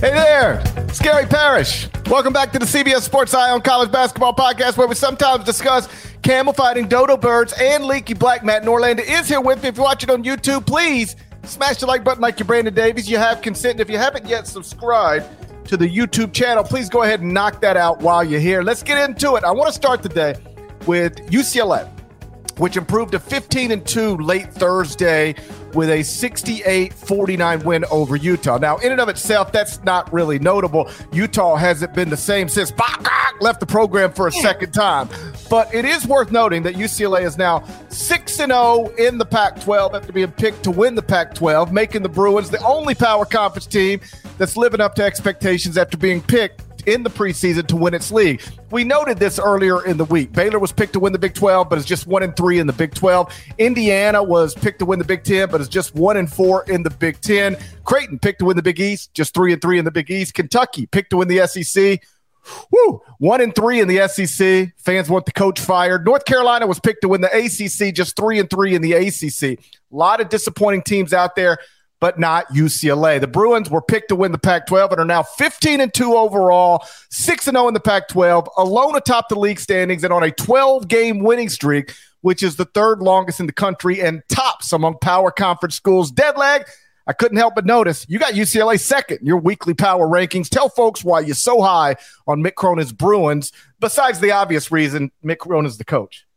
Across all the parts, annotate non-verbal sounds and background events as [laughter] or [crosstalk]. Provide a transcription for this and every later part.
Hey there, Scary Gary Parrish. Welcome back to the CBS Sports Eye on College Basketball Podcast, where we sometimes discuss camel fighting, dodo birds, and leaky black. Matt Norlander is here with me. If you're watching on YouTube, please smash the like button like you're Brandon Davies. You have consent. And if you haven't yet subscribed to the YouTube channel, please go ahead and knock that out while you're here. Let's get into it. I want to start today with UCLA which improved to 15 and 2 late Thursday with a 68 49 win over Utah. Now, in and of itself, that's not really notable. Utah hasn't been the same since left the program for a second time. But it is worth noting that UCLA is now 6 and 0 in the Pac 12 after being picked to win the Pac 12, making the Bruins the only power conference team that's living up to expectations after being picked in the preseason to win its league. We noted this earlier in the week. Baylor was picked to win the Big 12, but is just one and three in the Big 12. Indiana was picked to win the Big 10, but is just one and four in the Big 10. Creighton picked to win the Big East, just three and three in the Big East. Kentucky picked to win the SEC. Woo! One and three in the SEC. Fans want the coach fired. North Carolina was picked to win the ACC, just three and three in the ACC. A lot of disappointing teams out there but not UCLA. The Bruins were picked to win the Pac 12 and are now 15 and 2 overall, 6 and 0 in the Pac 12, alone atop the league standings and on a 12 game winning streak, which is the third longest in the country and tops among power conference schools. Deadleg, I couldn't help but notice you got UCLA second in your weekly power rankings. Tell folks why you're so high on Mick Cronin's Bruins, besides the obvious reason Mick Cronin's the coach.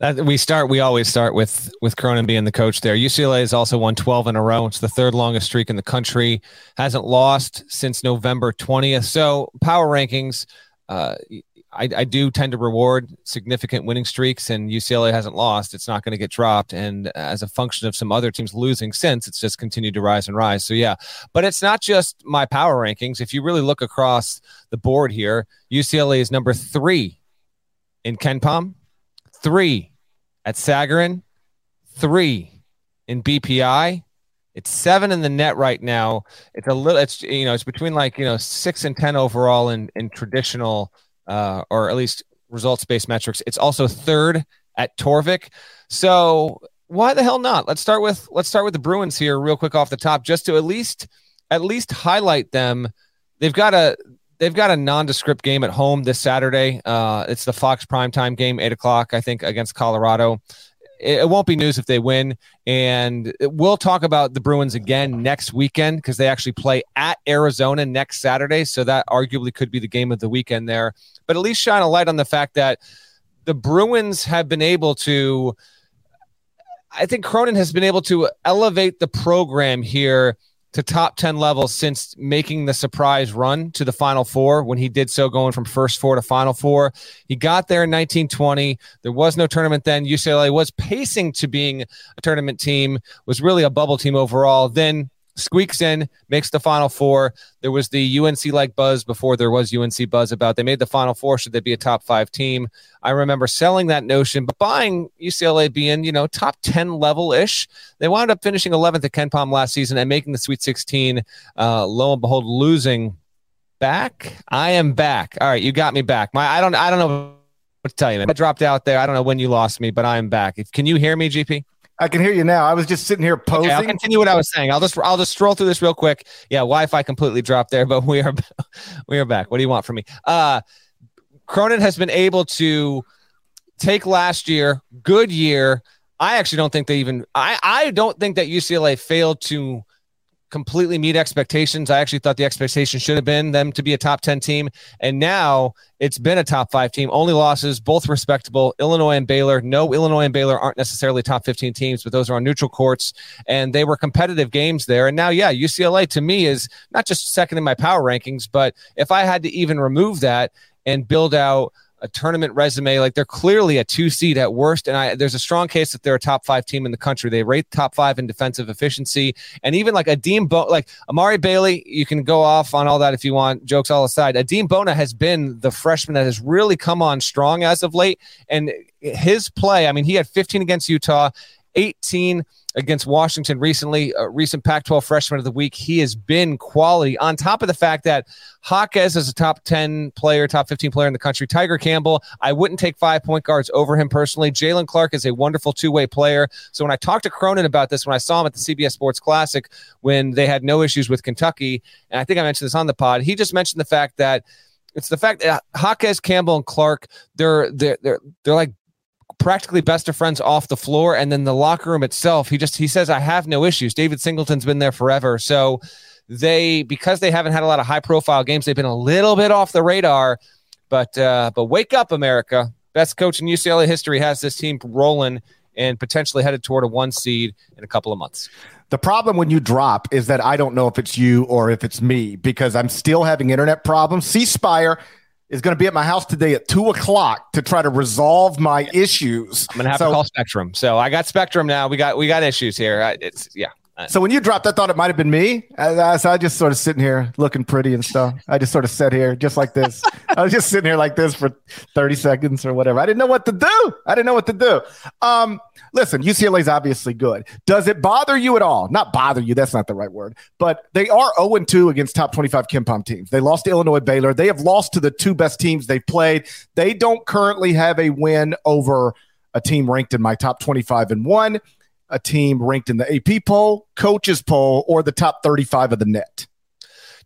That, we start. We always start with with Cronin being the coach there. UCLA has also won 12 in a row. It's the third longest streak in the country. Hasn't lost since November 20th. So power rankings. Uh, I, I, do tend to reward significant winning streaks, and UCLA hasn't lost. It's not going to get dropped. And as a function of some other teams losing since, it's just continued to rise and rise. So, yeah, but it's not just my power rankings. If you really look across the board here, UCLA is number three in KenPom, three at Sagarin, three in BPI. It's seven in the net right now. It's a little. It's you know. It's between like you know six and ten overall in in traditional uh, or at least results based metrics. It's also third at Torvik. So why the hell not? Let's start with let's start with the Bruins here real quick off the top, just to at least at least highlight them. They've got a they've got a nondescript game at home this Saturday. Uh, it's the Fox primetime game, eight o'clock, I think, against Colorado. It, it won't be news if they win, and we'll talk about the Bruins again next weekend because they actually play at Arizona next Saturday. So that arguably could be the game of the weekend there. But at least shine a light on the fact that the Bruins have been able to. I think Cronin has been able to elevate the program here to top 10 levels since making the surprise run to the final four when he did so going from first four to final four. He got there in 1920 there was no tournament then. Ucla was pacing to being a tournament team was really a bubble team overall. Then squeaks in, makes the final four. There was the UNC like buzz before there was UNC buzz about they made the final four. Should they be a top five team? I remember selling that notion, but buying UCLA being, you know, top 10 level ish. They wound up finishing 11th at KenPom last season and making the Sweet 16. Uh, lo and behold, losing back. I am back. All right, you got me back. My I don't I don't know What to tell you, man? I dropped out there. I don't know when you lost me, but I'm back. If, can you hear me, GP? I can hear you now. I was just sitting here posing. Okay, I'll continue what I was saying. I'll just I'll just stroll through this real quick. Yeah, Wi-Fi completely dropped there, [laughs] but we are we are back. What do you want from me? Uh Cronin has been able to take last year, good year. I actually don't think they even I I don't think that UCLA failed to completely meet expectations. I actually thought the expectation should have been them to be a top 10 team. And now it's been a top five team. Only losses, both respectable. Illinois and Baylor. No, Illinois and Baylor aren't necessarily top 15 teams, but those are on neutral courts. And they were competitive games there. And now, yeah, UCLA to me is not just second in my power rankings, but if I had to even remove that and build out a tournament resume. Like they're clearly a two seed at worst. And I, there's a strong case that they're a top five team in the country. They rate top five in defensive efficiency. And even like Adem Bo- like Amari Bailey, you can go off on all that if you want, jokes all aside. Adem Bona has been the freshman that has really come on strong as of late. And his play, I mean, he had 15 against Utah, 18 against Washington recently, a recent Pac 12 freshman of the week. He has been quality on top of the fact that Jaquez is a top 10 player, top 15 player in the country. Tiger Campbell, I wouldn't take five point guards over him personally. Jalen Clark is a wonderful two way player. So when I talked to Cronin about this, when I saw him at the CBS Sports Classic when they had no issues with Kentucky, and I think I mentioned this on the pod, he just mentioned the fact that it's the fact that Jaquez, Campbell, and Clark, they're they're they're they're like practically best of friends off the floor and then the locker room itself he just he says i have no issues. David singleton's been there forever. So they because they haven't had a lot of high profile games they've been a little bit off the radar. But uh but wake up america. Best coach in ucla history has this team rolling and potentially headed toward a one seed in a couple of months. The problem when you drop is that I don't know if it's you or if it's me because I'm still having internet problems. C Spire is going to be at my house today at two o'clock to try to resolve my issues. I'm going to have so, to call Spectrum. So I got Spectrum now. We got we got issues here. It's yeah. So when you dropped, I thought it might have been me. I, so I just sort of sitting here looking pretty and stuff. I just sort of sat here just like this. [laughs] I was just sitting here like this for 30 seconds or whatever. I didn't know what to do. I didn't know what to do. Um, listen, UCLA is obviously good. Does it bother you at all? Not bother you. That's not the right word. But they are 0 2 against top 25 KenPom teams. They lost to Illinois Baylor. They have lost to the two best teams they've played. They don't currently have a win over a team ranked in my top 25 and one, a team ranked in the AP poll, coaches poll, or the top 35 of the net.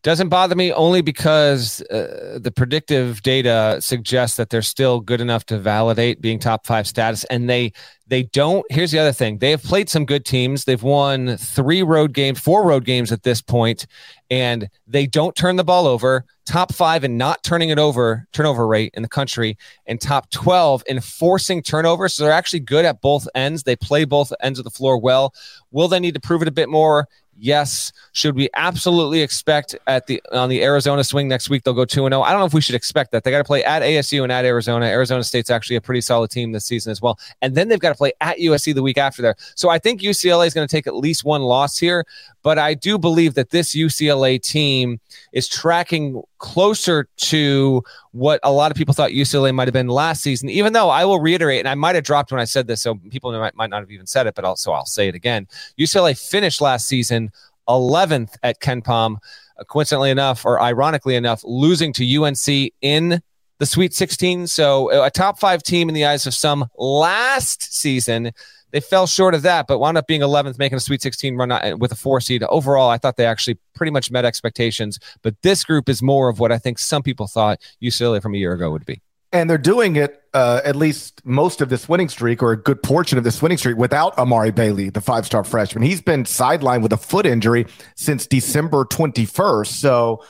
Doesn't bother me only because uh, the predictive data suggests that they're still good enough to validate being top five status, and they they don't. Here's the other thing: they have played some good teams. They've won three road games, four road games at this point, and they don't turn the ball over. Top five and not turning it over, turnover rate in the country, and top twelve in forcing turnovers. So they're actually good at both ends. They play both ends of the floor well. Will they need to prove it a bit more? Yes. Should we absolutely expect at the on the Arizona swing next week they'll go 2 0? I don't know if we should expect that. They got to play at ASU and at Arizona. Arizona State's actually a pretty solid team this season as well. And then they've got to play at USC the week after there. So I think UCLA is going to take at least one loss here, but I do believe that this UCLA team is tracking closer to what a lot of people thought UCLA might have been last season, even though I will reiterate, and I might have dropped when I said this, so people might, might not have even said it, but also I'll say it again. UCLA finished last season 11th at KenPom, uh, coincidentally enough, or ironically enough, losing to UNC in the Sweet 16. So a top five team in the eyes of some last season. They fell short of that, but wound up being 11th, making a Sweet 16 run uh, with a four seed. Overall, I thought they actually pretty much met expectations. But this group is more of what I think some people thought UCLA from a year ago would be. And they're doing it uh, at least most of this winning streak or a good portion of this winning streak without Amari Bailey, the five star freshman. He's been sidelined with a foot injury since December 21st. So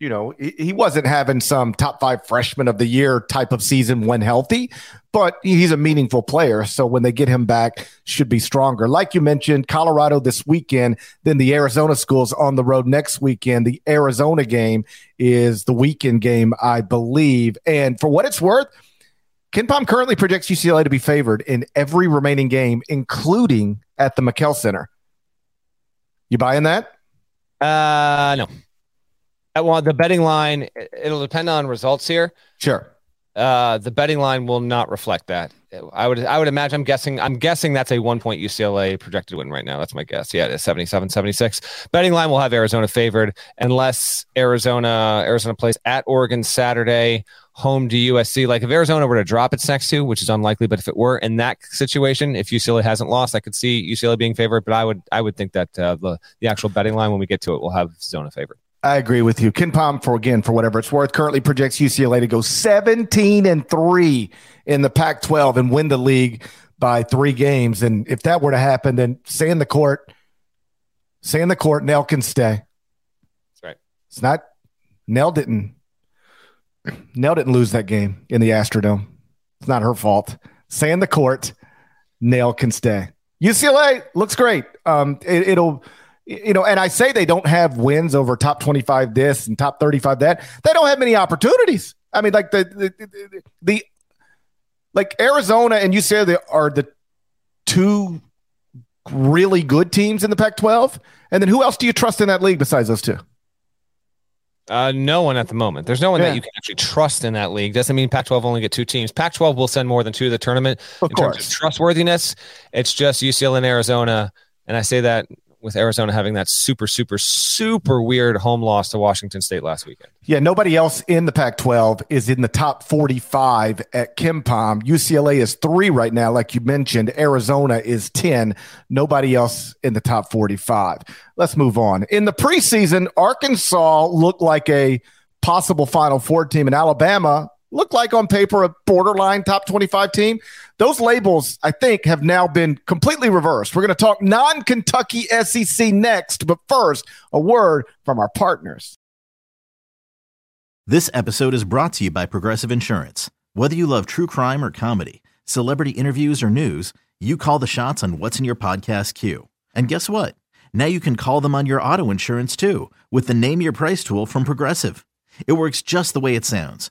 you know, he wasn't having some top five freshman of the year type of season when healthy, but he's a meaningful player. So when they get him back, should be stronger. Like you mentioned, Colorado this weekend, then the Arizona schools on the road next weekend. The Arizona game is the weekend game, I believe. And for what it's worth, KenPom currently predicts UCLA to be favored in every remaining game, including at the McKale Center. You buying that? Uh, no. Uh, well, the betting line, it'll depend on results here. Sure. Uh, the betting line will not reflect that. I would I would imagine I'm guessing I'm guessing that's a one point UCLA projected win right now. That's my guess. Yeah, it's 77 76. Betting line will have Arizona favored unless Arizona Arizona plays at Oregon Saturday, home to USC. Like if Arizona were to drop its next two, which is unlikely, but if it were in that situation, if UCLA hasn't lost, I could see UCLA being favored. But I would I would think that uh, the the actual betting line when we get to it will have Zona favored. I agree with you. KenPom, for again, for whatever it's worth, currently projects UCLA to go 17 and 3 in the Pac 12 and win the league by three games. And if that were to happen, then say in the court, say in the court, Nell can stay. That's right. It's not, Nell didn't, Nell didn't lose that game in the Astrodome. It's not her fault. Say in the court, Nell can stay. UCLA looks great. Um, it, it'll, you know, and I say they don't have wins over top 25 this and top 35 that. They don't have many opportunities. I mean, like the the, the, the like Arizona and UCLA are the two really good teams in the Pac-12. And then who else do you trust in that league besides those two? Uh, no one at the moment. There's no one yeah. that you can actually trust in that league. Doesn't mean Pac-12 only get two teams. Pac-12 will send more than two to the tournament of in course. terms of trustworthiness. It's just UCLA and Arizona, and I say that with Arizona having that super, super, super weird home loss to Washington State last weekend. Yeah, nobody else in the Pac 12 is in the top 45 at KenPom. UCLA is three right now, like you mentioned. Arizona is 10. Nobody else in the top 45. Let's move on. In the preseason, Arkansas looked like a possible Final Four team, and Alabama looked like on paper a borderline top 25 team. Those labels, I think, have now been completely reversed. We're going to talk non Kentucky SEC next, but first, a word from our partners. This episode is brought to you by Progressive Insurance. Whether you love true crime or comedy, celebrity interviews or news, you call the shots on what's in your podcast queue. And guess what? Now you can call them on your auto insurance too with the Name Your Price tool from Progressive. It works just the way it sounds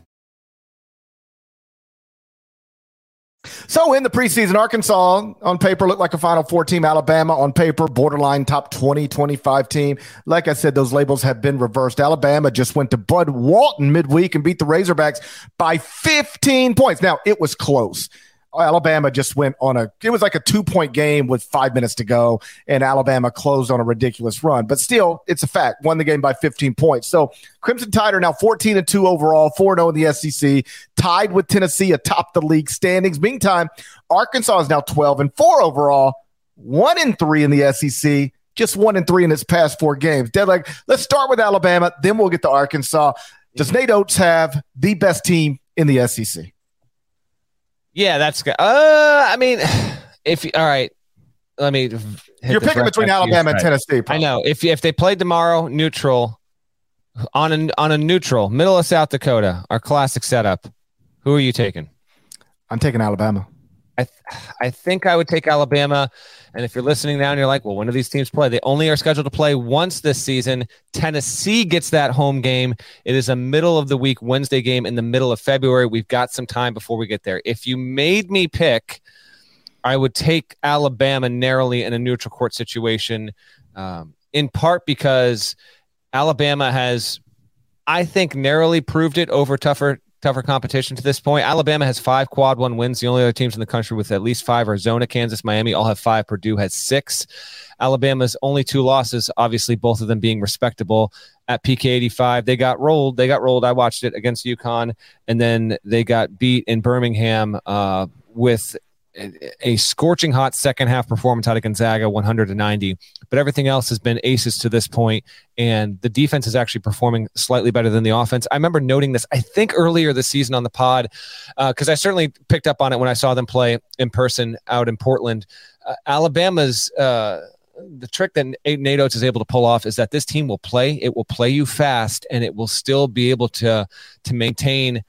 So in the preseason, Arkansas on paper looked like a Final Four team. Alabama on paper, borderline top 20, 25 team. Like I said, those labels have been reversed. Alabama just went to Bud Walton midweek and beat the Razorbacks by 15 points. Now, it was close. Alabama just went on a it was like a two point game with five minutes to go, and Alabama closed on a ridiculous run. But still, it's a fact. Won the game by 15 points. So Crimson Tide are now 14 and 2 overall, 4 0 in the SEC, tied with Tennessee atop the league standings. Meantime, Arkansas is now 12 and 4 overall, 1 and 3 in the SEC, just 1 and 3 in its past four games. Dead like, let's start with Alabama, then we'll get to Arkansas. Does Nate Oats have the best team in the SEC? Yeah, that's good. Uh, I mean, [sighs] if all right, let me. You're picking between Alabama and Tennessee. Probably. I know. If if they played tomorrow, neutral, on a on a neutral, middle of South Dakota, our classic setup. Who are you taking? I'm taking Alabama. I th- I think I would take Alabama. And if you're listening now and you're like, well, when do these teams play? They only are scheduled to play once this season. Tennessee gets that home game. It is a middle of the week Wednesday game in the middle of February. We've got some time before we get there. If you made me pick, I would take Alabama narrowly in a neutral court situation, um, in part because Alabama has, I think, narrowly proved it over tougher tougher competition to this point. Alabama has five quad one wins. The only other teams in the country with at least five are Zona, Kansas, Miami, all have five. Purdue has six. Alabama's only two losses, obviously, both of them being respectable at PK 85. They got rolled. They got rolled. I watched it against UConn, and then they got beat in Birmingham uh, with a scorching hot second half performance out of Gonzaga, 100 to 90. But everything else has been aces to this point, and the defense is actually performing slightly better than the offense. I remember noting this, I think earlier this season on the pod, because uh, I certainly picked up on it when I saw them play in person out in Portland. Uh, Alabama's. Uh, the trick that Nate Oats is able to pull off is that this team will play. It will play you fast, and it will still be able to to maintain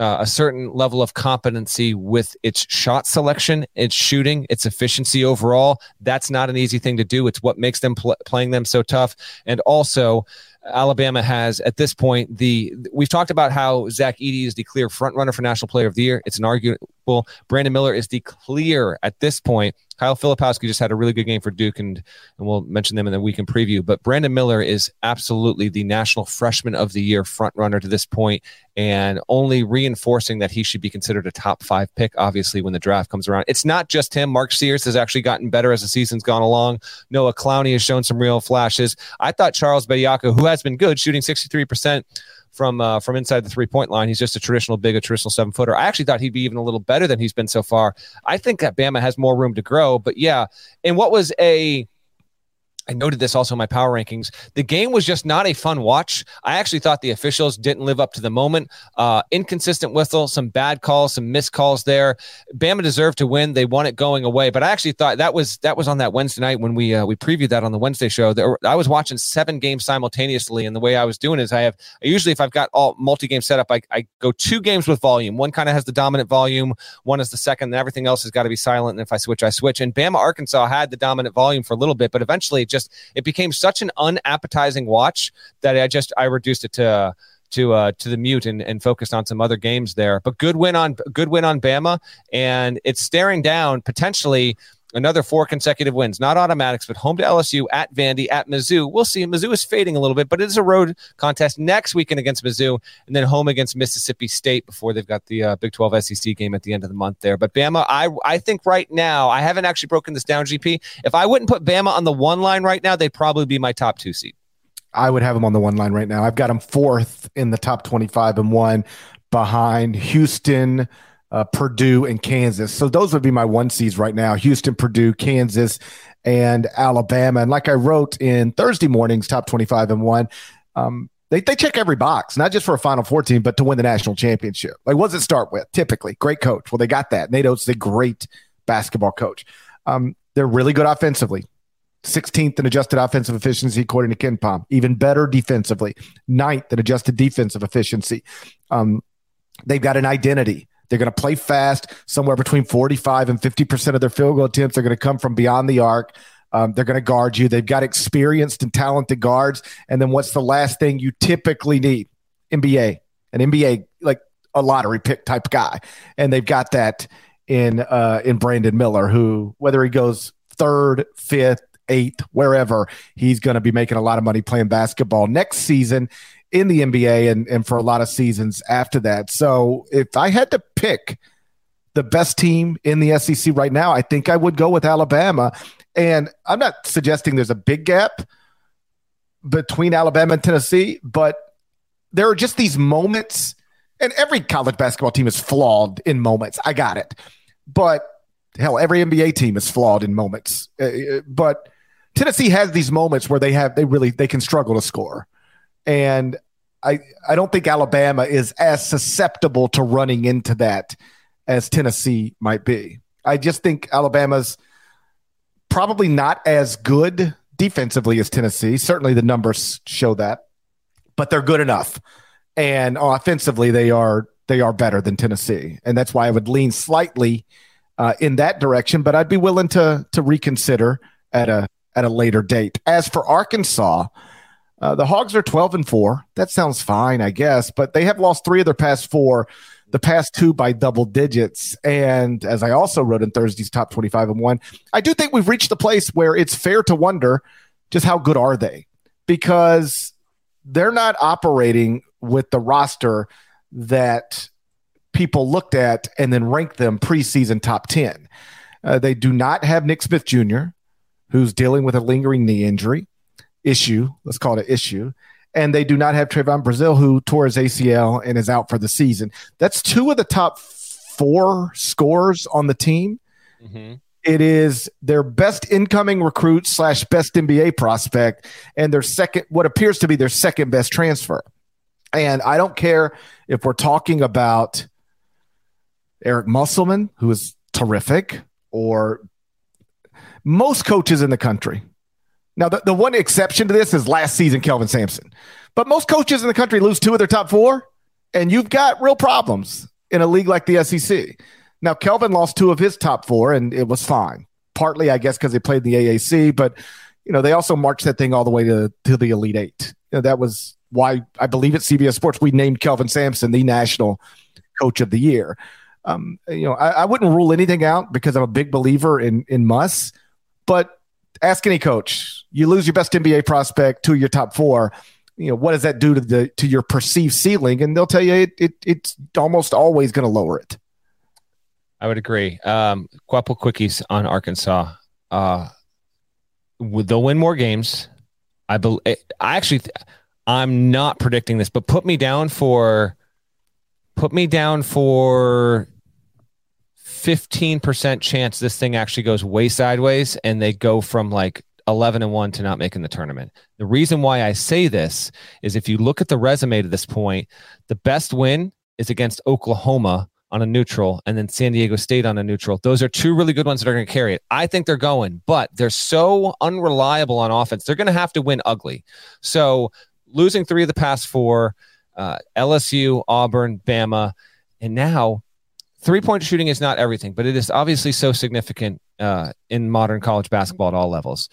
uh, a certain level of competency with its shot selection, its shooting, its efficiency overall. That's not an easy thing to do. It's what makes them pl- playing them so tough. And also, Alabama has at this point the we've talked about how Zach Edey is the clear front runner for National Player of the Year. It's an arguable. Brandon Miller is the clear at this point Kyle Filipowski just had a really good game for Duke, and, and we'll mention them in the weekend preview. But Brandon Miller is absolutely the National Freshman of the Year front runner to this point, and only reinforcing that he should be considered a top five pick, obviously, when the draft comes around. It's not just him. Mark Sears has actually gotten better as the season's gone along. Noah Clowney has shown some real flashes. I thought Charles Bediako, who has been good, shooting 63%, from uh, from inside the three point line. He's just a traditional big, a traditional seven footer. I actually thought he'd be even a little better than he's been so far. I think that Bama has more room to grow. But yeah, and what was a I noted this also in my power rankings. The game was just not a fun watch. I actually thought the officials didn't live up to the moment. Uh, inconsistent whistle, some bad calls, some missed calls there. Bama deserved to win. They won it going away, but I actually thought that was that was on that Wednesday night when we uh, we previewed that on the Wednesday show. There, I was watching seven games simultaneously, and the way I was doing is I have I usually if I've got all multi game set up, I, I go two games with volume. One kind of has the dominant volume, one is the second, and everything else has got to be silent. And if I switch, I switch. And Bama Arkansas had the dominant volume for a little bit, but eventually just just it became such an unappetizing watch that I just I reduced it to to uh, to the mute and, and focused on some other games there. But good win on good win on Bama, and it's staring down potentially another four consecutive wins. Not automatics, but home to LSU, at Vandy, at Mizzou. We'll see. Mizzou is fading a little bit, but it is a road contest next weekend against Mizzou, and then home against Mississippi State before they've got the uh, Big 12 SEC game at the end of the month there. But Bama, I I think right now, I haven't actually broken this down, GP. If I wouldn't put Bama on the one line right now, they'd probably be my top two seed. I would have them on the one line right now. I've got them fourth in the top 25 and one behind Houston, uh, Purdue, and Kansas. So those would be my one seeds right now Houston, Purdue, Kansas, and Alabama. And like I wrote in Thursday morning's top 25 and one, um, they, they check every box, not just for a Final Four team, but to win the national championship. Like, what does it start with? Typically, great coach. Well, they got that. Is a great basketball coach. Um, they're really good offensively. 16th in adjusted offensive efficiency, according to KenPom. Even better defensively, ninth in adjusted defensive efficiency. Um, they've got an identity. They're going to play fast. Somewhere between 45 and 50% of their field goal attempts are going to come from beyond the arc. Um, they're going to guard you. They've got experienced and talented guards. And then what's the last thing you typically need? NBA, an NBA like a lottery pick type guy, and they've got that in uh, in Brandon Miller, who whether he goes third, fifth, eighth, wherever, he's going to be making a lot of money playing basketball next season in the NBA and, and for a lot of seasons after that. So if I had to pick the best team in the SEC right now, I think I would go with Alabama. And I'm not suggesting there's a big gap between Alabama and Tennessee, but there are just these moments, and every college basketball team is flawed in moments. I got it. But hell, every NBA team is flawed in moments. Uh, uh, but Tennessee has these moments where they have they really they can struggle to score. And I I don't think Alabama is as susceptible to running into that as Tennessee might be. I just think Alabama's probably not as good defensively as Tennessee. Certainly the numbers show that. But they're good enough. And offensively they are they are better than Tennessee. And that's why I would lean slightly uh, in that direction, but I'd be willing to to reconsider at a at a later date. As for Arkansas, uh, the Hogs are 12 and 4. That sounds fine, I guess, but they have lost three of their past four, the past two by double digits. And as I also wrote in Thursday's top 25 and 1, I do think we've reached the place where it's fair to wonder just how good are they? Because they're not operating with the roster that people looked at and then ranked them preseason top 10. Uh, they do not have Nick Smith Jr., who's dealing with a lingering knee injury issue. Let's call it an issue. And they do not have Trevon Brazile, who tore his ACL and is out for the season. That's two of the top four scores on the team. Mm-hmm. It is their best incoming recruit slash best NBA prospect and their second, what appears to be their second best transfer. And I don't care if we're talking about Eric Musselman, who is terrific, or most coaches in the country. Now, the, the one exception to this is last season, Kelvin Sampson. But most coaches in the country lose two of their top four, and you've got real problems in a league like the SEC. Now, Kelvin lost two of his top four, and it was fine. Partly, I guess, because they played in the AAC, but you know they also marched that thing all the way to to the Elite Eight. You know, that was why I believe at CBS Sports we named Kelvin Sampson the national coach of the year. Um, you know, I, I, wouldn't rule anything out because I'm a big believer in in Muss, but ask any coach, you lose your best NBA prospect to your top four. You know, what does that do to the to your perceived ceiling? And they'll tell you it, it it's almost always going to lower it. I would agree. Um, couple quickies on Arkansas. Uh, they'll win more games. I believe. I actually, I'm not predicting this, but put me down for, put me down for 15% chance this thing actually goes way sideways and they go from like 11 and 1 to not making the tournament. The reason why I say this is if you look at the resume to this point, the best win is against Oklahoma on a neutral and then San Diego State on a neutral. Those are two really good ones that are going to carry it. I think they're going, but they're so unreliable on offense. They're going to have to win ugly. So losing three of the past four, uh, LSU, Auburn, Bama, and now three point shooting is not everything, but it is obviously so significant uh, in modern college basketball at all levels.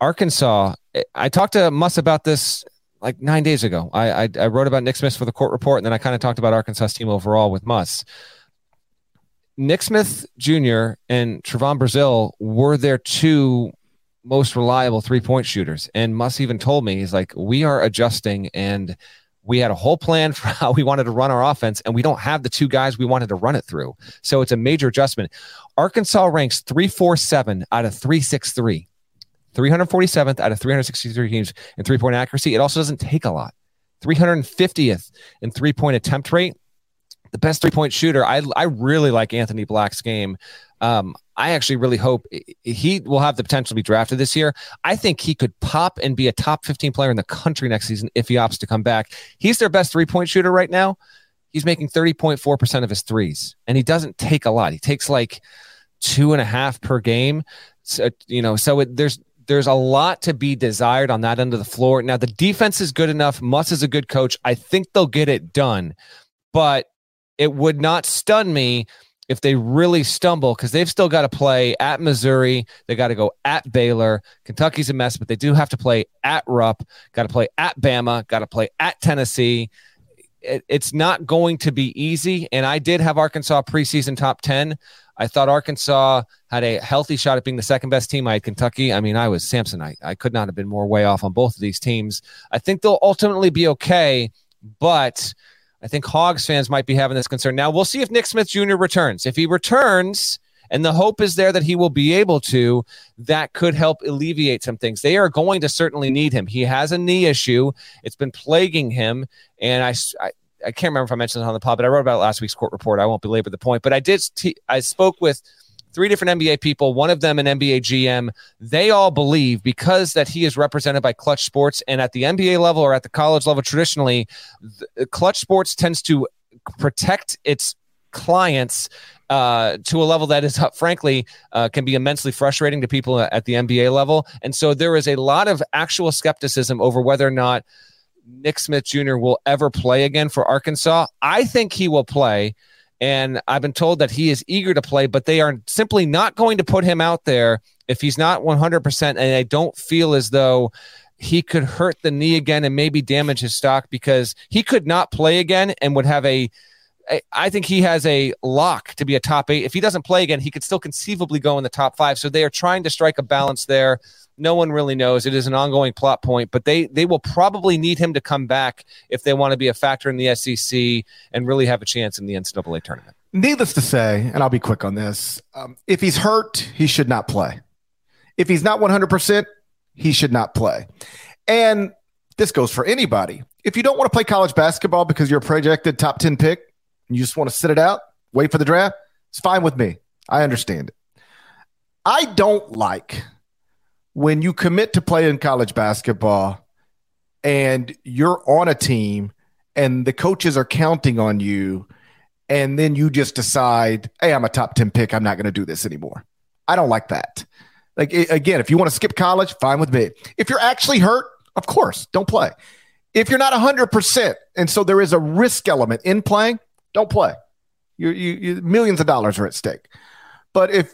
Arkansas, I talked to Muss about this like nine days ago. I, I, I wrote about Nick Smith for the court report, and then I kind of talked about Arkansas team overall with Muss. Nick Smith Jr. and Trevon Brazile were their two most reliable three point shooters. And Muss even told me, he's like, we are adjusting and we had a whole plan [laughs] for how we wanted to run our offense, and we don't have the two guys we wanted to run it through. So it's a major adjustment. Arkansas ranks 347 out of 363. 347th out of 363 teams in three point accuracy. It also doesn't take a lot. 350th in three point attempt rate. The best three point shooter. I, I really like Anthony Black's game. Um, I actually really hope he will have the potential to be drafted this year. I think he could pop and be a top 15 player in the country next season if he opts to come back. He's their best three point shooter right now. He's making 30.4% of his threes, and he doesn't take a lot. He takes like two and a half per game. So, you know, so it, there's there's a lot to be desired on that end of the floor. Now, the defense is good enough. Muss is a good coach. I think they'll get it done, but it would not stun me if they really stumble because they've still got to play at Missouri. They got to go at Baylor. Kentucky's a mess, but they do have to play at Rupp. Got to play at Bama. Got to play at Tennessee. It, it's not going to be easy. And I did have Arkansas preseason top 10. I thought Arkansas had a healthy shot at being the second best team. I had Kentucky. I mean, I was Samsonite. I could not have been more way off on both of these teams. I think they'll ultimately be okay, but I think Hogs fans might be having this concern. Now we'll see if Nick Smith Jr. returns. If he returns, and the hope is there that he will be able to, that could help alleviate some things. They are going to certainly need him. He has a knee issue, it's been plaguing him. And I, I, I can't remember if I mentioned it on the pod, but I wrote about last week's court report. I won't belabor the point, but I did. T- I spoke with three different NBA people, one of them an NBA GM. They all believe because that he is represented by Clutch Sports and at the NBA level or at the college level, traditionally, Clutch Sports tends to protect its clients uh, to a level that is, [laughs] frankly, uh, can be immensely frustrating to people at the NBA level. And so there is a lot of actual skepticism over whether or not Nick Smith Jr. will ever play again for Arkansas. I think he will play. And I've been told that he is eager to play, but they are simply not going to put him out there if he's not 100%. And I don't feel as though he could hurt the knee again and maybe damage his stock because he could not play again and would have a. I think he has a lock to be a top eight. If he doesn't play again, he could still conceivably go in the top five. So they are trying to strike a balance there. No one really knows. It is an ongoing plot point, but they they will probably need him to come back if they want to be a factor in the SEC and really have a chance in the NCAA tournament. Needless to say, and I'll be quick on this, um, if he's hurt, he should not play. If he's not 100%, he should not play. And this goes for anybody. If you don't want to play college basketball because you're a projected top 10 pick, and you just want to sit it out, wait for the draft, it's fine with me. I understand it. I don't like when you commit to play in college basketball and you're on a team and the coaches are counting on you and then you just decide, hey, I'm a top 10 pick. I'm not going to do this anymore. I don't like that. Like, again, if you want to skip college, fine with me. If you're actually hurt, of course, don't play. If you're not 100%, and so there is a risk element in playing, don't play. You, you, you millions of dollars are at stake. But if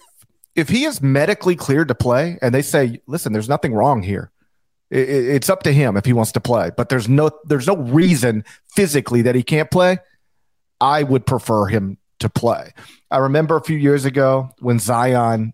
if he is medically cleared to play and they say, listen, there's nothing wrong here, it, it's up to him if he wants to play. But there's no there's no reason physically that he can't play. I would prefer him to play. I remember a few years ago when Zion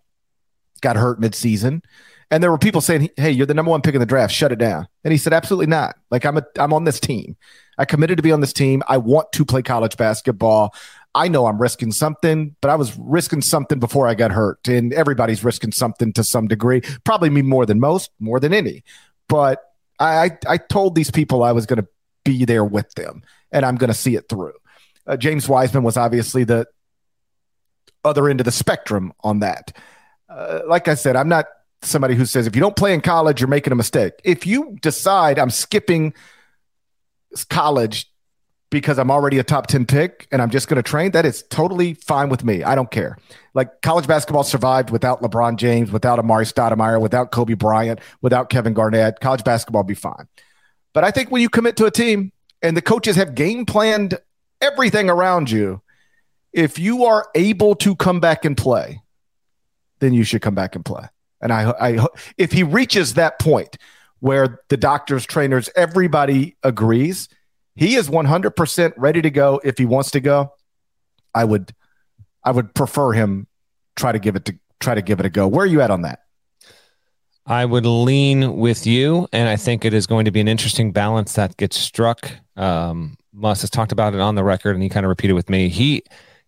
got hurt midseason, and there were people saying, "Hey, you're the number one pick in the draft. Shut it down." And he said, "Absolutely not. Like I'm a I'm on this team. I committed to be on this team. I want to play college basketball. I know I'm risking something, but I was risking something before I got hurt. And everybody's risking something to some degree, probably me more than most, more than any. But I, I, I told these people I was going to be there with them and I'm going to see it through. Uh, James Wiseman was obviously the other end of the spectrum on that. Uh, like I said, I'm not somebody who says if you don't play in college, you're making a mistake. If you decide I'm skipping college because I'm already a top 10 pick and I'm just going to train, that is totally fine with me. I don't care. Like college basketball survived without LeBron James, without Amar'e Stoudemire, without Kobe Bryant, without Kevin Garnett. College basketball be fine. But I think when you commit to a team and the coaches have game planned everything around you, if you are able to come back and play, then you should come back and play. And I, I if he reaches that point where the doctors, trainers, everybody agrees – he is 100% ready to go if he wants to go. I would I would prefer him try to give it to try to give it a go. Where are you at on that? I would lean with you, and I think it is going to be an interesting balance that gets struck. Um, Muss has talked about it on the record, and he kind of repeated with me. He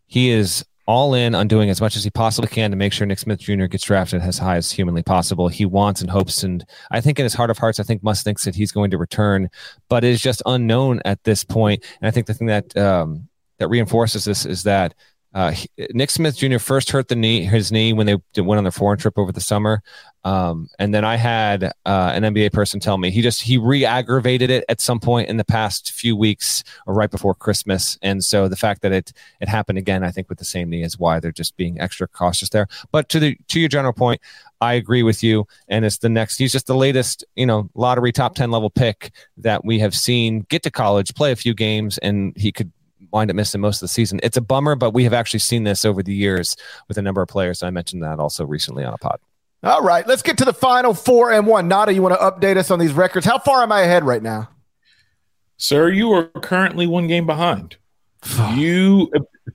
he is all in on doing as much as he possibly can to make sure Nick Smith Jr. gets drafted as high as humanly possible. He wants and hopes, and I think in his heart of hearts, I think Muss thinks that he's going to return, but it is just unknown at this point. And I think the thing that um, that reinforces this is that uh, Nick Smith Jr. first hurt the knee, his knee when they went on their foreign trip over the summer. Um, and then I had uh, an NBA person tell me he just he re-aggravated it at some point in the past few weeks or right before Christmas. And so the fact that it it happened again, I think with the same knee is why they're just being extra cautious there. But to the to your general point, I agree with you. And it's the next. He's just the latest, you know, lottery top ten level pick that we have seen get to college, play a few games, and he could wind up missing most of the season. It's a bummer, but we have actually seen this over the years with a number of players. I mentioned that also recently on a pod. All right, let's get to the final four and one. Nata, you want to update us on these records? How far am I ahead right now? Sir, you are currently one game behind. you,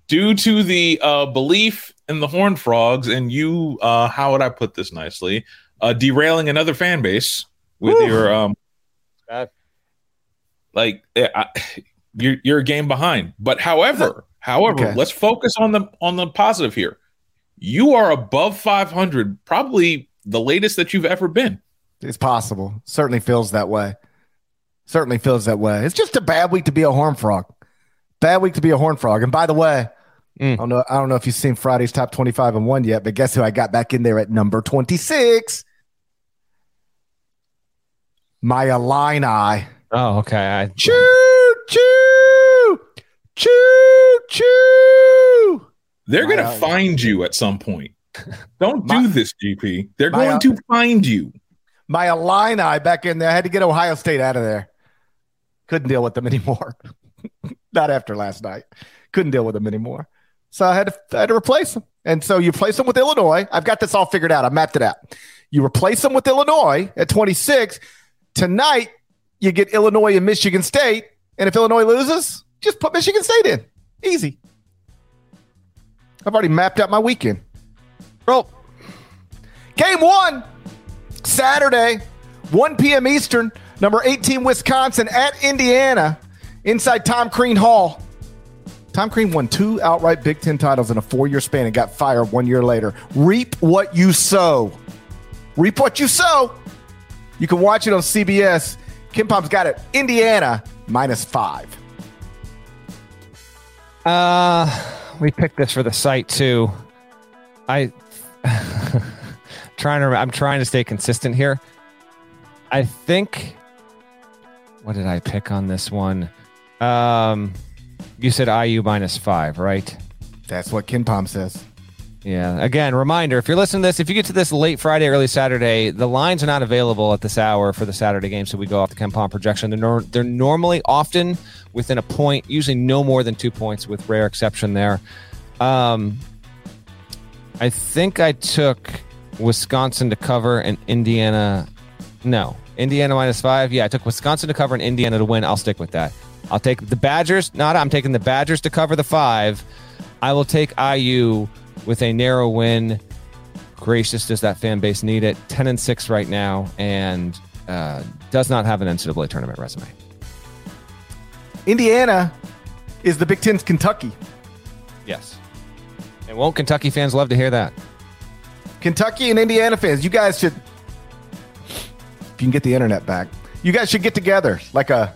due to the uh, belief in the Horn Frogs, and you, uh, how would I put this nicely, uh, derailing another fan base with Woo. your, um, like, eh, I, you're you're a game behind. But however, [laughs] however, okay. let's focus on the on the positive here you are above 500, probably the latest that you've ever been. It's possible. Certainly feels that way. Certainly feels that way. It's just a bad week to be a horn frog. Bad week to be a horn frog. And by the way, mm. I don't know. I don't know if you've seen Friday's top 25 and one yet, but guess who I got back in there at number 26? My Illini. Oh, okay. I, choo choo choo choo. They're going to find you at some point. Don't do my, this, GP. They're going my, to uh, find you. My Illini back in there. I had to get Ohio State out of there. Couldn't deal with them anymore. [laughs] Not after last night. Couldn't deal with them anymore. So I had to, I had to replace them. And so you replace them with Illinois. I've got this all figured out. I mapped it out. You replace them with Illinois at 26. Tonight, you get Illinois and Michigan State. And if Illinois loses, just put Michigan State in. Easy. I've already mapped out my weekend. Bro, game one, Saturday, 1 p.m. Eastern, number 18 Wisconsin at Indiana, inside Tom Crean Hall. Tom Crean won two outright Big Ten titles in a four year span and got fired one year later. Reap what you sow. Reap what you sow. You can watch it on CBS. KenPom's got it. Indiana minus five. Uh, we picked this for the site too. I [laughs] trying to. I'm trying to stay consistent here. I think. What did I pick on this one? Um, you said IU minus five, right? That's what KenPom says. Yeah. Again, reminder: if you're listening to this, if you get to this late Friday, early Saturday, the lines are not available at this hour for the Saturday game, so we go off the KenPom projection. They're nor- they're normally often within a point, usually no more than two points, with rare exception there. Um, I think I took Wisconsin to cover and Indiana. No, Indiana minus five. Yeah, I took Wisconsin to cover and Indiana to win. I'll stick with that. I'll take the Badgers. Not I'm taking the Badgers to cover the five. I will take IU with a narrow win. Gracious, does that fan base need it? Ten and six right now, and uh, does not have an NCAA tournament resume. Indiana is the Big Ten's Kentucky. Yes. And won't Kentucky fans love to hear that? Kentucky and Indiana fans, you guys should, if you can get the internet back, you guys should get together like a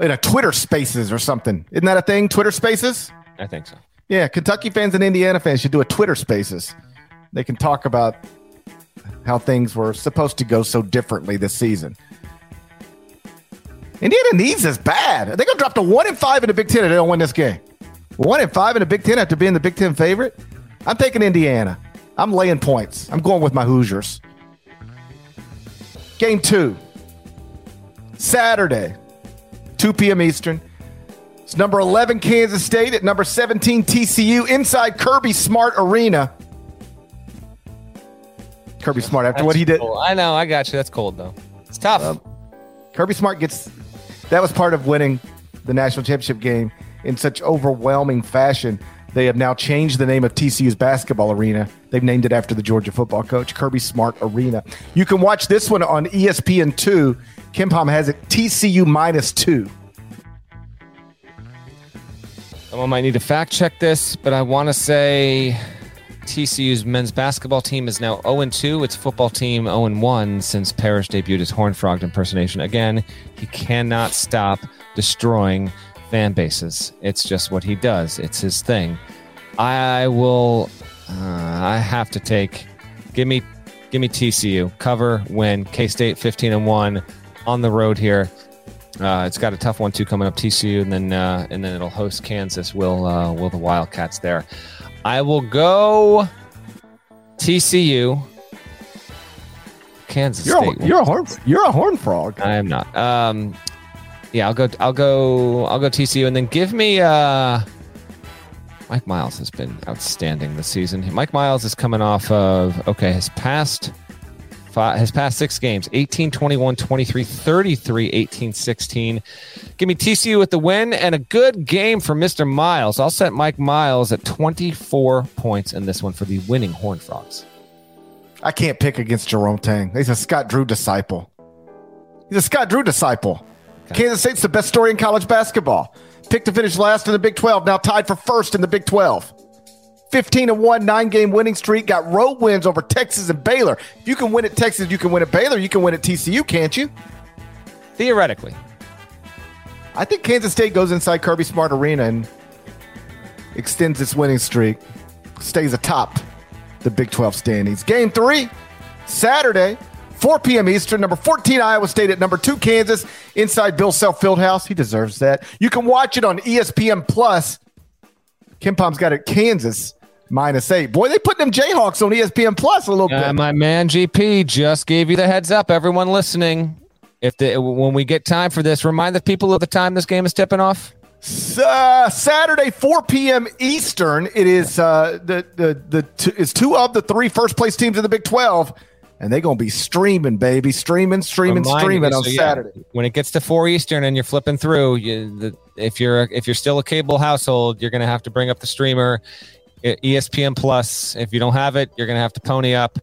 in a Twitter Spaces or something. Isn't that a thing? Twitter Spaces. I think so. Yeah, Kentucky fans and Indiana fans should do a Twitter Spaces. They can talk about how things were supposed to go so differently this season. Indiana needs this bad. They're gonna drop to one and five in the Big Ten if they don't win this game. One and five in the Big Ten after being the Big Ten favorite. I'm taking Indiana. I'm laying points. I'm going with my Hoosiers. Game two, Saturday, 2 p.m. Eastern. It's number 11 Kansas State at number 17 TCU inside Kirby Smart Arena. Kirby Smart after That's what he did. cold. I know. I got you. That's cold though. It's tough. Um, Kirby Smart gets that was part of winning the national championship game in such overwhelming fashion. They have now changed the name of TCU's basketball arena. They've named it after the Georgia football coach, Kirby Smart Arena. You can watch this one on E ESPN2. KenPom has it TCU minus two. Someone might need to fact check this, but I want to say TCU's men's basketball team is now 0 2. Its football team 0 1 since Parrish debuted his Horn Frog impersonation. Again, he cannot stop destroying fan bases. It's just what he does, it's his thing. I will, uh, I have to take, give me, give me TCU. Cover, win. K State 15 and 1 on the road here. Uh, it's got a tough one too coming up TCU, and then uh, and then it'll host Kansas. Will uh, will the Wildcats there? I will go TCU. Kansas You're State. a, you're a horn you're a horn frog. I am not. Um, yeah, I'll go. I'll go. I'll go TCU, and then give me. Uh, Mike Miles has been outstanding this season. Mike Miles is coming off of okay his past five, his past six games 18 21 23 33 18 16 give me tcu with the win and a good game for mr miles i'll set mike miles at 24 points in this one for the winning horn frogs I can't pick against Jerome Tang. He's a Scott Drew disciple. He's a Scott Drew disciple. Kansas State's the best story in college basketball. Picked to finish last in the Big 12, now tied for first in the Big 12. 15 and 1, nine game winning streak, got road wins over Texas and Baylor. If you can win at Texas, you can win at Baylor, you can win at TCU, can't you? theoretically I think Kansas State goes inside Kirby Smart Arena and extends its winning streak, stays atop the Big 12 standings. Game three, Saturday, 4 p.m. Eastern, number 14 Iowa State at number two Kansas inside Bill Self Fieldhouse. He deserves that. You can watch it on ESPN Plus. KenPom's got it Kansas minus eight. Boy, they put them Jayhawks on ESPN Plus a little Uh, bit. my man GP just gave you the heads up. Everyone listening, if the when we get time for this, remind the people of the time this game is tipping off. Uh, Saturday, 4 p.m. Eastern. It is uh, the the the two, it's two of the three first place teams in the Big 12, and they're gonna be streaming, baby, streaming, streaming, Reminding streaming on so, yeah, Saturday. when it gets to four Eastern and you're flipping through, you, the, if you're if you're still a cable household, you're gonna have to bring up the streamer, ESPN Plus. If you don't have it, you're gonna have to pony up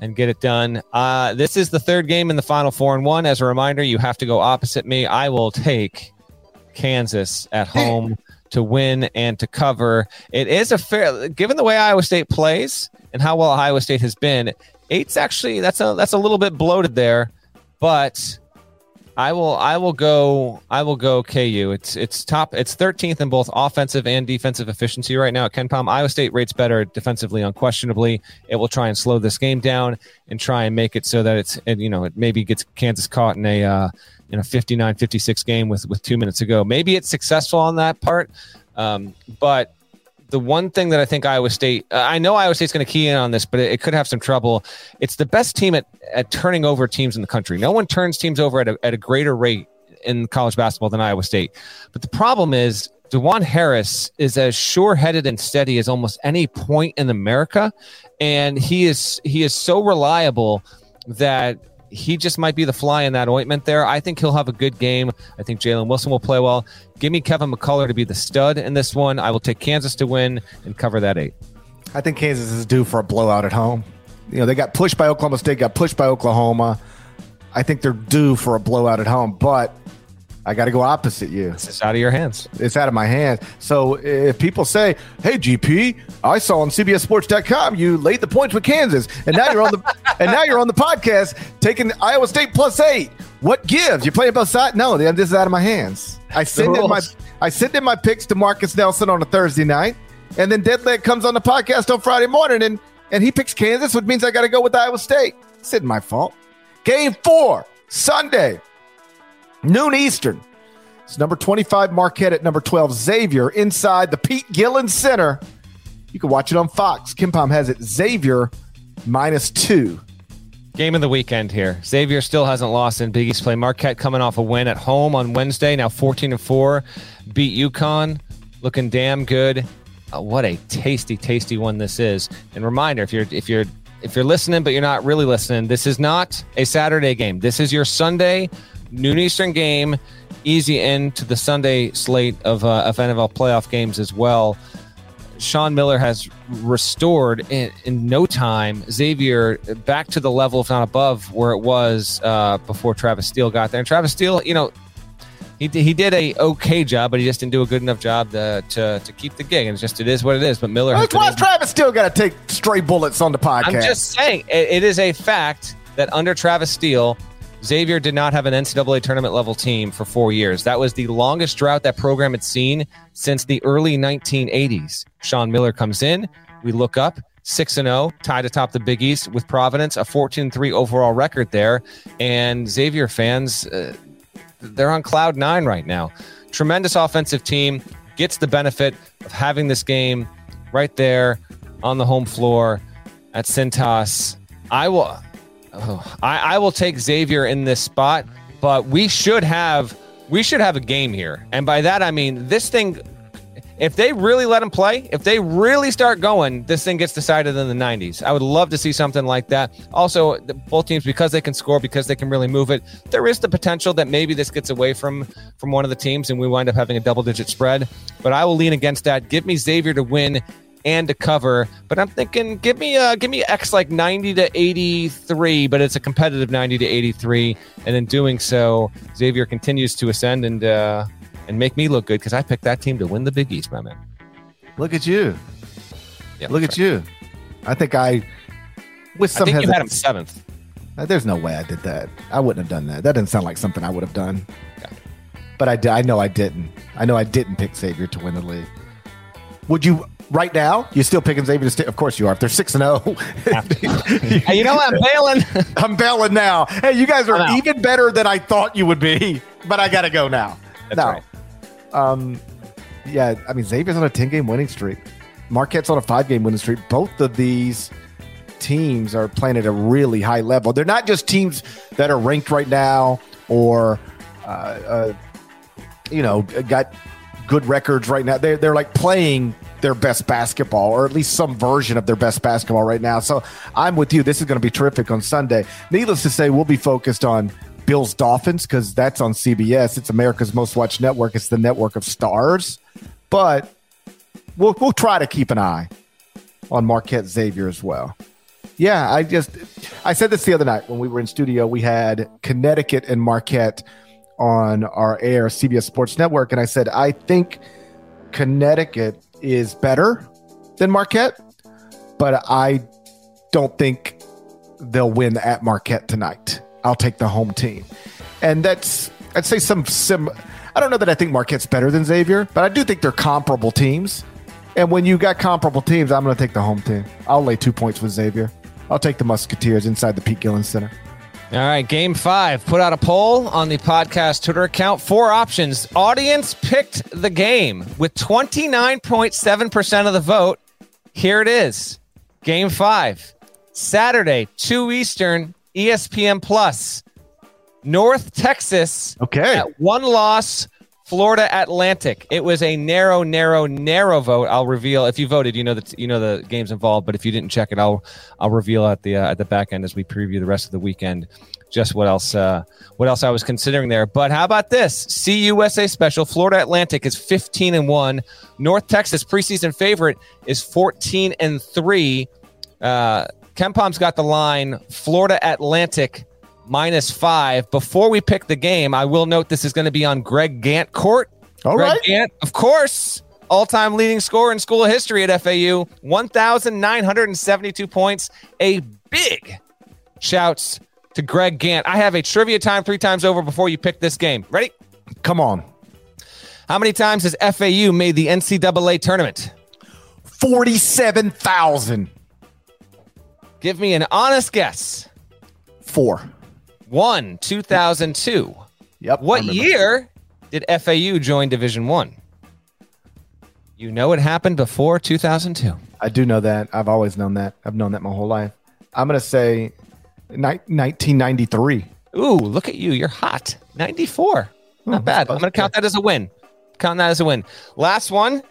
and get it done. Uh, this is the third game in the final four and one. As a reminder, you have to go opposite me. I will take Kansas at home to win and to cover. It is a fair, given the way Iowa State plays and how well Iowa State has been. Eight's actually that's a that's a little bit bloated there, but I will I will go I will go KU. It's it's top it's 13th in both offensive and defensive efficiency right now at Palm, Iowa State rates better defensively unquestionably. It will try and slow this game down and try and make it so that it's it, you know it maybe gets Kansas caught in a uh, in a 59-56 game with with 2 minutes to go. Maybe it's successful on that part. Um, but the one thing that I think Iowa State, uh, I know Iowa State's going to key in on this, but it, it, could have some trouble. It's the best team at, at turning over teams in the country. No one turns teams over at a, at a greater rate in college basketball than Iowa State. But the problem is, Dajuan Harris is as sure-headed and steady as almost any point in America, and he is he is so reliable that he just might be the fly in that ointment there. I think he'll have a good game. I think Jalen Wilson will play well. Give me Kevin McCullar to be the stud in this one. I will take Kansas to win and cover that eight. I think Kansas is due for a blowout at home. You know, they got pushed by Oklahoma State, got pushed by Oklahoma. I think they're due for a blowout at home, but I got to go opposite you. It's out of your hands. It's out of my hands. So if people say, "Hey, GP, I saw on CBSSports.com you laid the points with Kansas, and now you're on the [laughs] and now you're on the podcast taking Iowa State plus eight. What gives? You playing both sides? No, this is out of my hands. I send in my I send in my picks to Marcus Nelson on a Thursday night, and then Deadleg comes on the podcast on Friday morning, and and he picks Kansas, which means I got to go with Iowa State. It's not my fault. Game four Sunday noon Eastern. It's number 25 Marquette at number 12 Xavier inside the Pete Gillen Center. You can watch it on Fox. KenPom has it Xavier minus two. Game of the weekend here. Xavier still hasn't lost in Big East play. Marquette coming off a win at home on Wednesday, now 14 and 4. Beat UConn, looking damn good. Uh, what a tasty, tasty one this is. And reminder, if you're if you're if you're listening but you're not really listening, this is not a Saturday game. This is your Sunday noon Eastern game, easy end to the Sunday slate of, uh, of NFL playoff games as well. Sean Miller has restored in, in, no time Xavier back to the level, if not above, where it was uh, before Travis Steele got there. And Travis Steele, you know, he, he did a okay job, but he just didn't do a good enough job to, to, to keep the gig. And it's just it is what it is. But Miller, has why Travis Steele got to take stray bullets on the podcast? I'm just saying it, it is a fact that under Travis Steele, Xavier did not have an NCAA tournament level team for four years. That was the longest drought that program had seen since the early 1980s. Sean Miller comes in. We look up 6 and 0, tied atop the Big East with Providence, a 14 3 overall record there. And Xavier fans, uh, they're on cloud nine right now. Tremendous offensive team, gets the benefit of having this game right there on the home floor at Cintas. I will oh, I, I will take Xavier in this spot, but we should have we should have a game here. And by that I mean this thing if they really let him play, if they really start going, this thing gets decided in the 90s. I would love to see something like that. Also, both teams because they can score, because they can really move it, there is the potential that maybe this gets away from from one of the teams and we wind up having a double digit spread. But I will lean against that. Give me Xavier to win and to cover. But I'm thinking, give me uh, give me X like 90 to 83, but it's a competitive 90 to 83. And in doing so, Xavier continues to ascend and uh, and make me look good because I picked that team to win the Big East, my man. Look at you. Yeah, look at right. you. I think I with some I think you had him seventh. Uh, there's no way I did that. I wouldn't have done that. That didn't sound like something I would have done. Okay. But I did. I know I didn't. I know I didn't pick Xavier to win the league. Would you right now, you're still picking Xavier State. Of course you are. If they're six and zero, oh. [laughs] hey, you know what? I'm bailing. [laughs] I'm bailing now. Hey, you guys are even better than I thought you would be. But I got to go now. That's now, right. Um, yeah, I mean Xavier's on a ten game winning streak. Marquette's on a five game winning streak. Both of these teams are playing at a really high level. They're not just teams that are ranked right now or, uh, uh, you know, got good records right now. They're, they're like playing their best basketball, or at least some version of their best basketball right now. So I'm with you. This is going to be terrific on Sunday. Needless to say, we'll be focused on Bills Dolphins because that's on CBS. It's America's most watched network. It's the network of stars. But we'll we'll try to keep an eye on Marquette Xavier as well. Yeah, I just I said this the other night when we were in studio. We had Connecticut and Marquette on our air CBS Sports Network, and I said I think Connecticut is better than Marquette, but I don't think they'll win at Marquette tonight. I'll take the home team. and that's I'd say some sim. I don't know that I think Marquette's better than Xavier, but I do think they're comparable teams. And when you got comparable teams, I'm going to take the home team. I'll lay two points with Xavier. I'll take the Musketeers inside the Pete Gillen Center. All right, game five. Put out a poll on the podcast Twitter account. Four options. Audience picked the game with 29.7% of the vote. Here it is. Game five. Saturday, 2 Eastern, ESPN Plus. North Texas. Okay. At one loss, Florida Atlantic. It was a narrow, narrow, narrow vote. I'll reveal if you voted. You know the you know the games involved, but if you didn't check it, I'll I'll reveal at the uh, at the back end as we preview the rest of the weekend. Just what else uh, what else I was considering there. But how about this? CUSA special. Florida Atlantic is 15 and one. North Texas preseason favorite is 14 and three. Uh, KenPom's got the line. Florida Atlantic minus five. Before we pick the game, I will note this is going to be on Greg Gant court. All Greg right. Gant, of course, all time leading scorer in school history at FAU, 1,972 points. A big shouts to Greg Gant. I have a trivia time three times over before you pick this game. Ready? Come on. How many times has FAU made the NCAA tournament? 47,000. Give me an honest guess. Four. One, 2002. Yep. What year did FAU join Division One? You know it happened before 2002. I do know that. I've always known that. I've known that my whole life. I'm going to say ni- 1993. Ooh, look at you. You're hot. 94. Not Oh, bad. I'm going to count that as a win. Count that as a win. Last one.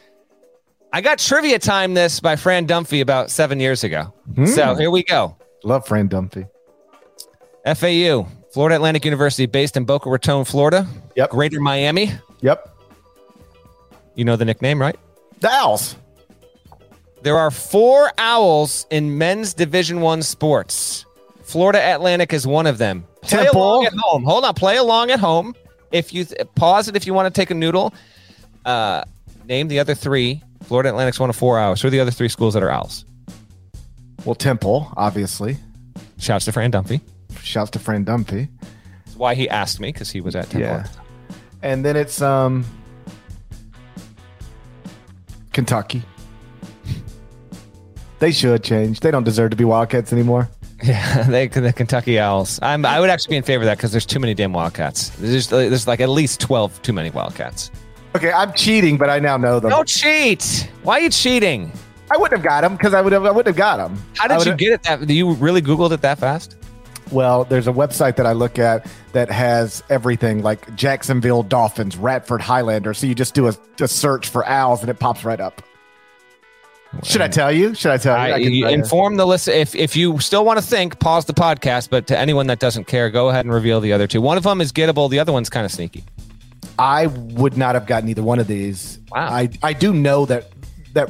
I got trivia time this by Fran Dunphy about seven years ago. Hmm. So here we go. Love Fran Dunphy. FAU, Florida Atlantic University, based in Boca Raton, Florida. Yep. Greater Miami. Yep. You know the nickname, right? The Owls. There are four owls in men's Division One sports. Florida Atlantic is one of them. Play Temple. along at home. Hold on. Play along at home. If you th- pause it, if you want to take a noodle, uh, name the other three. Florida Atlantic's one of four owls. Who are the other three schools that are owls? Well, Temple, obviously. Shouts to Fran Dunphy. Shouts to Fran Dunphy. That's why he asked me because he was at Temple. Yeah. And then it's um Kentucky. They should change. They don't deserve to be Wildcats anymore. [laughs] Yeah, they the Kentucky Owls. I'm I would actually be in favor of that because there's too many damn Wildcats. There's there's like at least twelve too many Wildcats. Okay, I'm cheating, but I now know them. Don't cheat. Why are you cheating? I wouldn't have got them because I would have. I wouldn't have got them. How did you get it that? Do you really Googled it that fast? Well, there's a website that I look at that has everything like Jacksonville Dolphins, Radford Highlander. So you just do a, a search for owls and it pops right up. Should I tell you? Should I tell you? I, I can you inform the list. If if you still want to think, pause the podcast. But to anyone that doesn't care, go ahead and reveal the other two. One of them is gettable. The other one's kind of sneaky. I would not have gotten either one of these. Wow. I I do know that that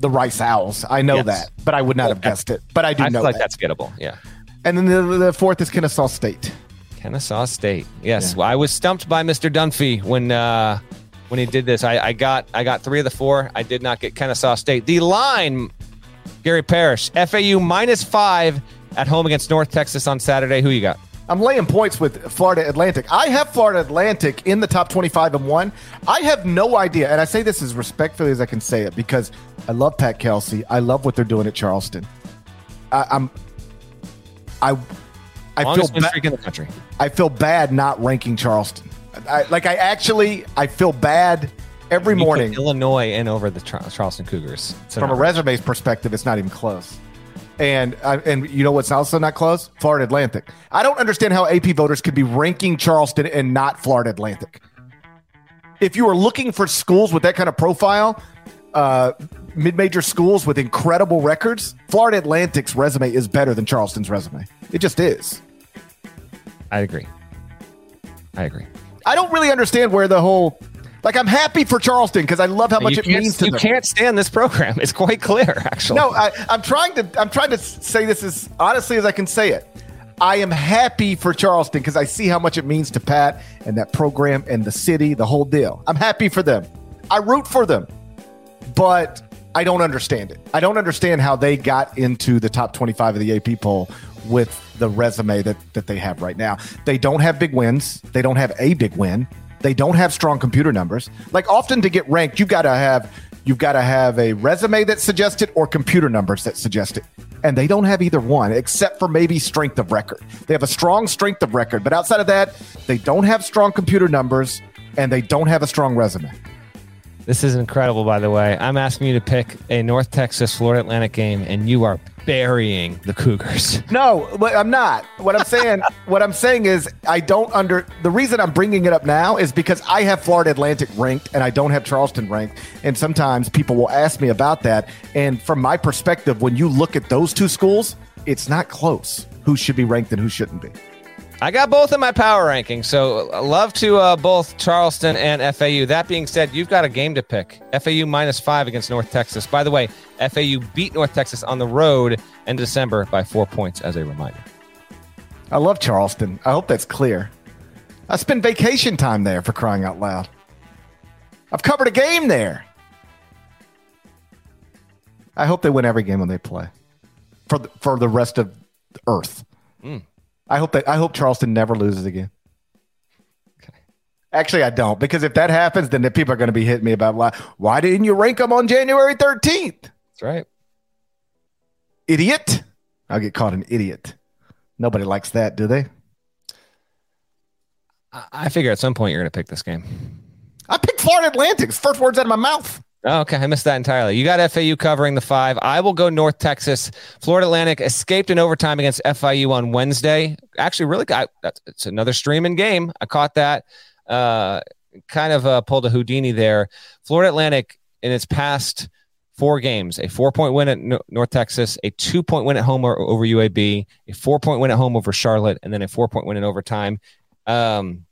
the Rice Owls. I know Yes. that, but I would not have guessed it. But I do I know feel like that. that's gettable. Yeah. And then the, the fourth is Kennesaw State. Kennesaw State. Yes, well, I was stumped by Mr. Dunphy when uh, when he did this. I, I got I got three of the four. I did not get Kennesaw State. The line, Gary Parrish, FAU minus five at home against North Texas on Saturday. Who you got? I'm laying points with Florida Atlantic. I have Florida Atlantic in the top 25 and one. I have no idea, and I say this as respectfully as I can say it because I love Pat Kelsey. I love what they're doing at Charleston. I, I'm, I, I feel Longest win ba- in the country. I feel bad not ranking Charleston. I, like I actually, I feel bad every You morning. Illinois and over the Char- Charleston Cougars. It's From a resumes perspective, it's not even close. And uh, and you know what's also not close? Florida Atlantic. I don't understand how AP voters could be ranking Charleston and not Florida Atlantic. If you are looking for schools with that kind of profile, uh, mid-major schools with incredible records, Florida Atlantic's resume is better than Charleston's resume. It just is. I agree. I agree. I don't really understand where the whole like I'm happy for Charleston because I love how much it means to you them. can't stand this program. It's quite clear, actually. No, I, I'm trying to. I'm trying to say this as honestly as I can say it. I am happy for Charleston because I see how much it means to Pat and that program and the city, the whole deal. I'm happy for them. I root for them, but I don't understand it. I don't understand how they got into the top 25 of the AP poll with the resume that, that they have right now. They don't have big wins. They don't have a big win. They don't have strong computer numbers. Like often to get ranked, you got to have you've got to have a resume that suggests it or computer numbers that suggest it. And they don't have either one, except for maybe strength of record. They have a strong strength of record, but outside of that, they don't have strong computer numbers and they don't have a strong resume. This is incredible, by the way. I'm asking you to pick a North Texas Florida Atlantic game, and you are burying the Cougars. [laughs] No, I'm not. What I'm saying, [laughs] what I'm saying is, I don't under. The reason I'm bringing it up now is because I have Florida Atlantic ranked, and I don't have Charleston ranked. And sometimes people will ask me about that. And from my perspective, when you look at those two schools, it's not close. Who should be ranked and who shouldn't be? I got both in my power ranking, so love to uh, both Charleston and FAU. That being said, you've got a game to pick. FAU minus five against North Texas. By the way, FAU beat North Texas on the road in December by four points, as a reminder. I love Charleston. I hope that's clear. I spend vacation time there for crying out loud. I've covered a game there. I hope they win every game when they play for the, for the rest of Earth. Mm. I hope that I hope Charleston never loses again. Okay. Actually, I don't because if that happens, then the people are going to be hitting me about why why didn't you rank them on January thirteenth? That's right, idiot. I'll get called an idiot. Nobody likes that, do they? I figure at some point you're going to pick this game. I picked Florida Atlantic. First words out of my mouth. Oh, okay, I missed that entirely. You got FAU covering the five. I will go North Texas. Florida Atlantic escaped in overtime against FIU on Wednesday. Actually, really got it's another streaming game. I caught that. Uh, kind of uh, pulled a Houdini there. Florida Atlantic in its past four games: a four-point win at no- North Texas, a two-point win at home over UAB, a four-point win at home over Charlotte, and then a four-point win in overtime. Um,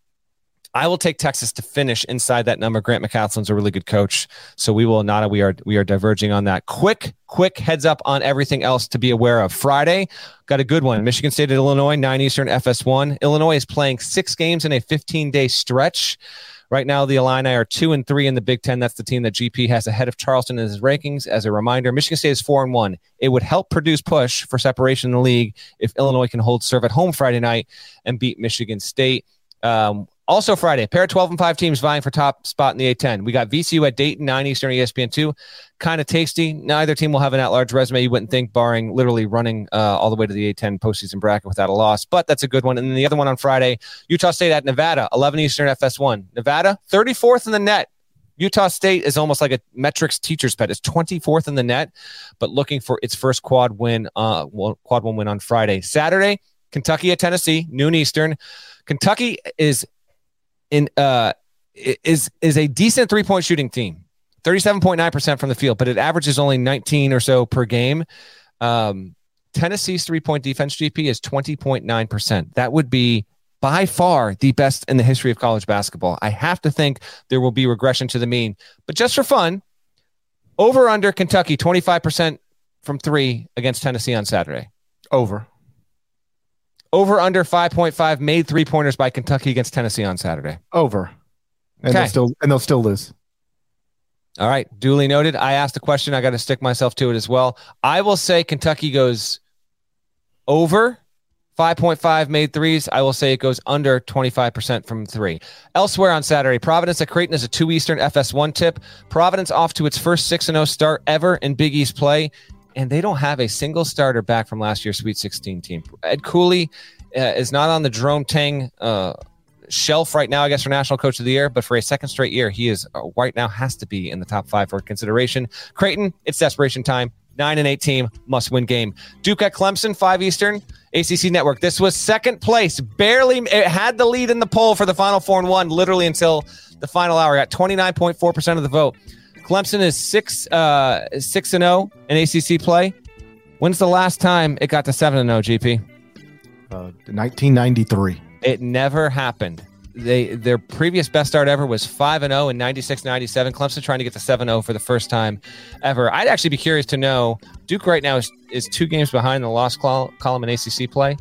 I will take Texas to finish inside that number. Grant McCasland's a really good coach, so we will not. We are we are diverging on that. Quick, quick heads up on everything else to be aware of. Friday, got a good one. Michigan State at Illinois, nine Eastern, FS1. Illinois is playing six games in a 15 day stretch. Right now, the Illini are two and three in the Big Ten. That's the team that GP has ahead of Charleston in his rankings. As a reminder, Michigan State is four and one. It would help produce push for separation in the league if Illinois can hold serve at home Friday night and beat Michigan State. Um, also Friday, pair of 12 and 5 teams vying for top spot in the A10. We got VCU at Dayton, 9 Eastern, ESPN2. Kind of tasty. Neither team will have an at-large resume, you wouldn't think, barring literally running uh, all the way to the A10 postseason bracket without a loss. But that's a good one. And then the other one on Friday, Utah State at Nevada, 11 Eastern, FS1. Nevada, 34th in the net. Utah State is almost like a metrics teacher's pet. It's 24th in the net, but looking for its first quad win, uh, quad one win on Friday. Saturday, Kentucky at Tennessee, noon Eastern. Kentucky is in uh, is is a decent three point shooting team. 37.9% from the field, but it averages only 19 or so per game. Um, Tennessee's three point defense GP is 20.9%. That would be by far the best in the history of college basketball. I have to think there will be regression to the mean, but just for fun, over under Kentucky 25% from three against Tennessee on Saturday. Over. Over under 5.5 made three pointers by Kentucky against Tennessee on Saturday. Over. And okay. they'll still and they'll still lose. All right, duly noted. I asked a question. I got to stick myself to it as well. I will say Kentucky goes over 5.5 made threes. I will say it goes under 25% from three. Elsewhere on Saturday, Providence at Creighton is a 2 Eastern FS1 tip. Providence off to its first 6 0 start ever in Big East play and they don't have a single starter back from last year's Sweet 16 team. Ed Cooley uh, is not on the Jerome Tang uh, shelf right now, I guess, for National Coach of the Year, but for a second straight year, he is uh, right now has to be in the top five for consideration. Creighton, it's desperation time. Nine and eight team must win game. Duke at Clemson, five Eastern, ACC Network. This was second place, barely it had the lead in the poll for the Final Four and one, literally until the final hour. Got 29.4% of the vote. Clemson is six uh six and zero in ACC play. When's the last time it got to seven and zero? Oh, GP. Uh, 1993. It never happened. They their previous best start ever was 5 and 0 in 96 97. Clemson trying to get to 7 0 for the first time ever. I'd actually be curious to know Duke right now is, is two games behind the loss column in ACC play.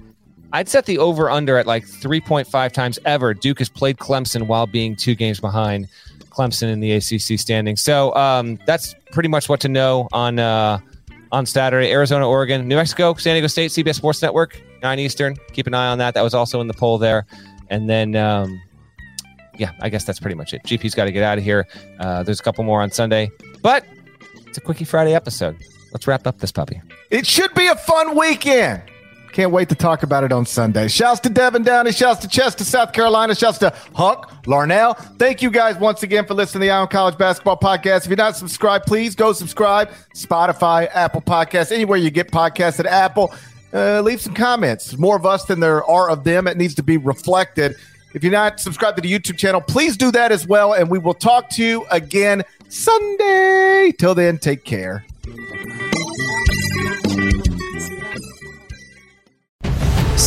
I'd set the over under at like 3.5 times ever. Duke has played Clemson while being two games behind. Clemson in the ACC standing. So um, that's pretty much what to know on uh, on Saturday. Arizona, Oregon, New Mexico, San Diego State, CBS Sports Network. 9 Eastern. Keep an eye on that. That was also in the poll there. And then, um, yeah, I guess that's pretty much it. GP's got to get out of here. Uh, there's a couple more on Sunday, but it's a Quickie Friday episode. Let's wrap up this puppy. It should be a fun weekend. Can't wait to talk about it on Sunday. Shouts to Devin Downey. Shouts to Chester, South Carolina. Shouts to Huck, Larnell. Thank you guys once again for listening to the on College Basketball Podcast. If you're not subscribed, please go subscribe. Spotify, Apple Podcasts, anywhere you get podcasts at Apple. Uh, leave some comments. More of us than there are of them. It needs to be reflected. If you're not subscribed to the YouTube channel, please do that as well. And we will talk to you again Sunday. Till then, take care.